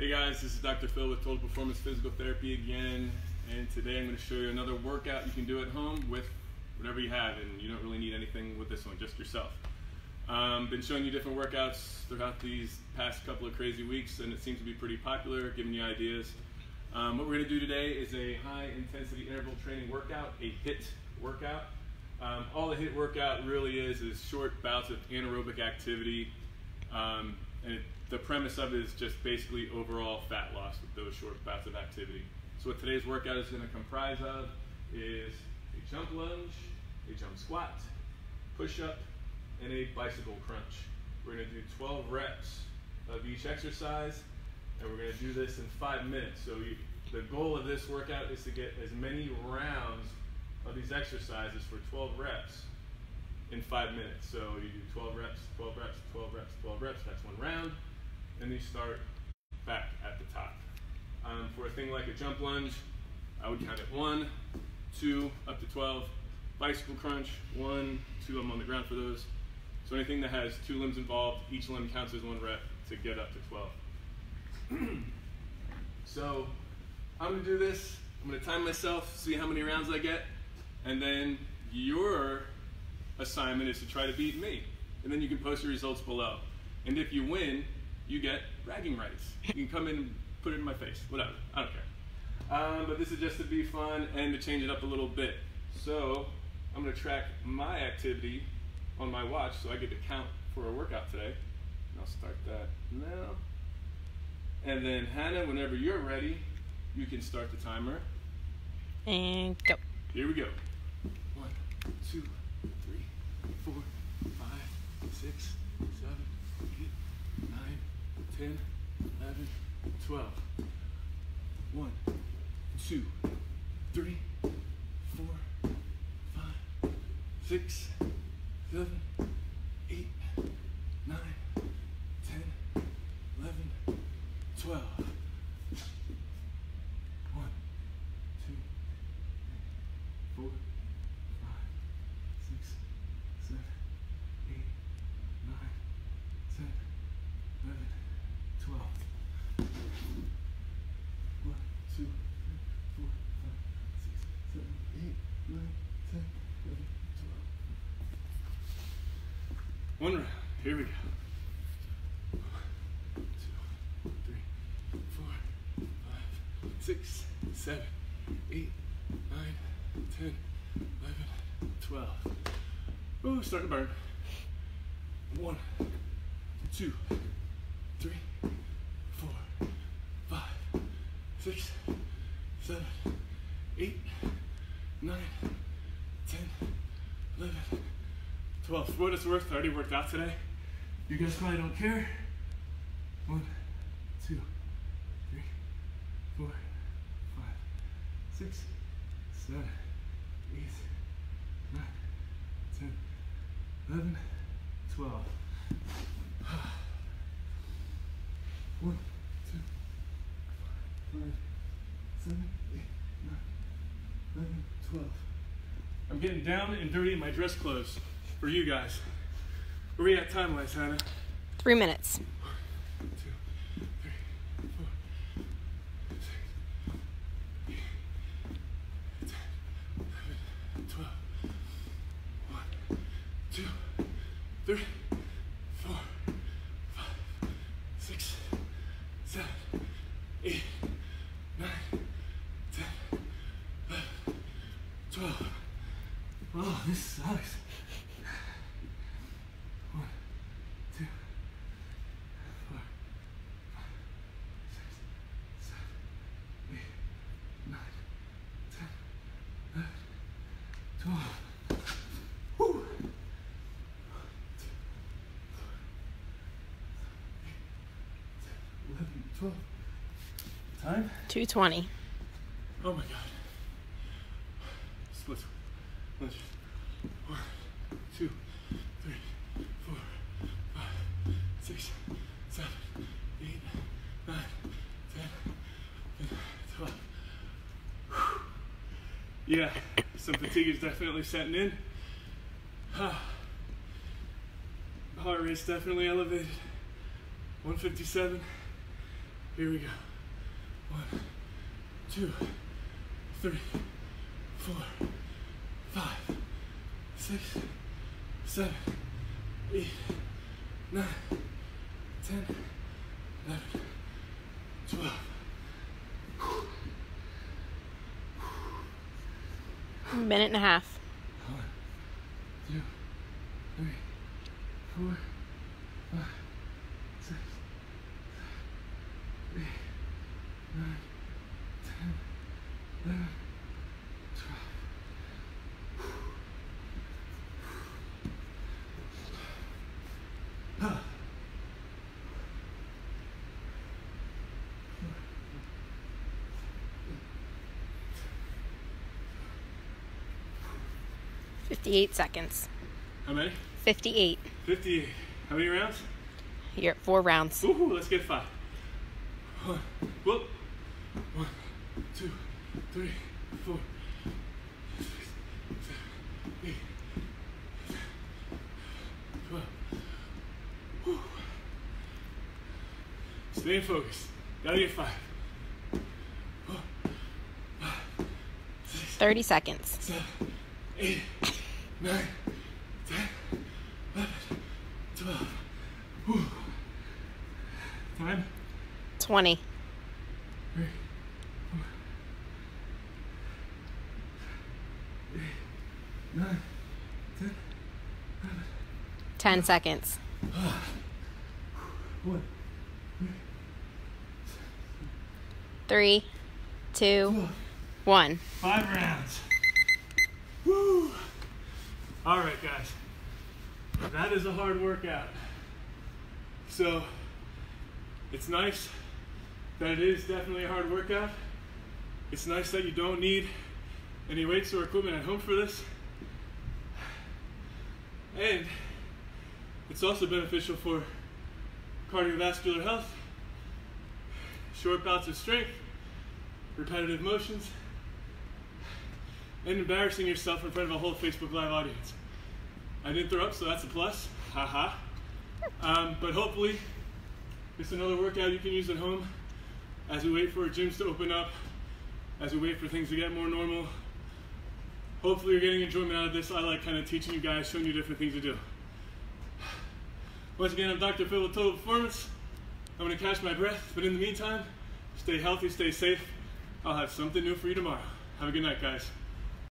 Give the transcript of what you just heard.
Hey guys, this is Dr. Phil with Total Performance Physical Therapy again, and today I'm going to show you another workout you can do at home with whatever you have, and you don't really need anything with this one, just yourself. Um, been showing you different workouts throughout these past couple of crazy weeks, and it seems to be pretty popular, giving you ideas. Um, what we're going to do today is a high intensity interval training workout, a HIIT workout. Um, all a HIIT workout really is is short bouts of anaerobic activity, um, and it, the premise of it is just basically overall fat loss with those short bouts of activity. So what today's workout is going to comprise of is a jump lunge, a jump squat, push up, and a bicycle crunch. We're going to do 12 reps of each exercise, and we're going to do this in five minutes. So you, the goal of this workout is to get as many rounds of these exercises for 12 reps in five minutes. So you do 12 reps, 12 reps, 12 reps, 12 reps, that's one round. Then you start back at the top. Um, for a thing like a jump lunge, I would count it one, two, up to 12. Bicycle crunch, one, two, I'm on the ground for those. So anything that has two limbs involved, each limb counts as one rep to get up to 12. so I'm gonna do this, I'm gonna time myself, see how many rounds I get, and then your assignment is to try to beat me. And then you can post your results below. And if you win, you get bragging rights. You can come in and put it in my face, whatever, I don't care. Um, but this is just to be fun and to change it up a little bit. So I'm gonna track my activity on my watch so I get to count for a workout today. And I'll start that now. And then Hannah, whenever you're ready, you can start the timer. And go. Here we go. One, two, three, four, five, six, seven, 10, 11, 12. 1, 2, 3, 4, 5, 6, 7, 8, 9, 10, 11, 12. One round. Here we go. One, two, three, four, five, six, seven, eight, nine, ten, eleven, twelve. Ooh, starting to burn. One, two, three, four, five, six, seven, eight, nine, ten, eleven, twelve. For what it's worth, I already worked out today. You guys probably don't care. One, two, three, four, five, six, seven, eight, nine, ten, eleven, twelve. One, two, five, seven, eight, nine, eleven, twelve. I'm getting down and dirty in my dress clothes for you guys. Where we at time wise, Hannah? Three minutes. One, two, three, four, six, eight, ten, eleven, twelve. One, two, three, Time? 220. Oh my god. Split. Lynch. One, two, three, four, five, six, seven, eight, nine, ten, twelve. Whew. Yeah, some fatigue is definitely setting in. Heart rate's definitely elevated. 157. Here we go. One, two, three, four, five, six, seven, eight, nine, ten, eleven, twelve. A Minute and a half. One, two, three, four, five, 58 seconds. How many? 58. 50. How many rounds? You're at four rounds. Ooh, let's get five. One, whoop. One, two, three, four. Stay focused. Gotta get five. Thirty seconds. Seven, eight nine, ten, eleven, twelve. Whew. Time? Twenty. Ten seconds. one, Three, two, one. Five rounds. All right, guys. That is a hard workout. So, it's nice that it is definitely a hard workout. It's nice that you don't need any weights or equipment at home for this. And it's also beneficial for cardiovascular health, short bouts of strength, repetitive motions, and embarrassing yourself in front of a whole Facebook Live audience. I didn't throw up, so that's a plus. Haha. Um, but hopefully, it's another workout you can use at home as we wait for gyms to open up, as we wait for things to get more normal. Hopefully, you're getting enjoyment out of this. I like kind of teaching you guys, showing you different things to do. Once again, I'm Dr. Phil with Total Performance. I'm to catch my breath, but in the meantime, stay healthy, stay safe. I'll have something new for you tomorrow. Have a good night, guys.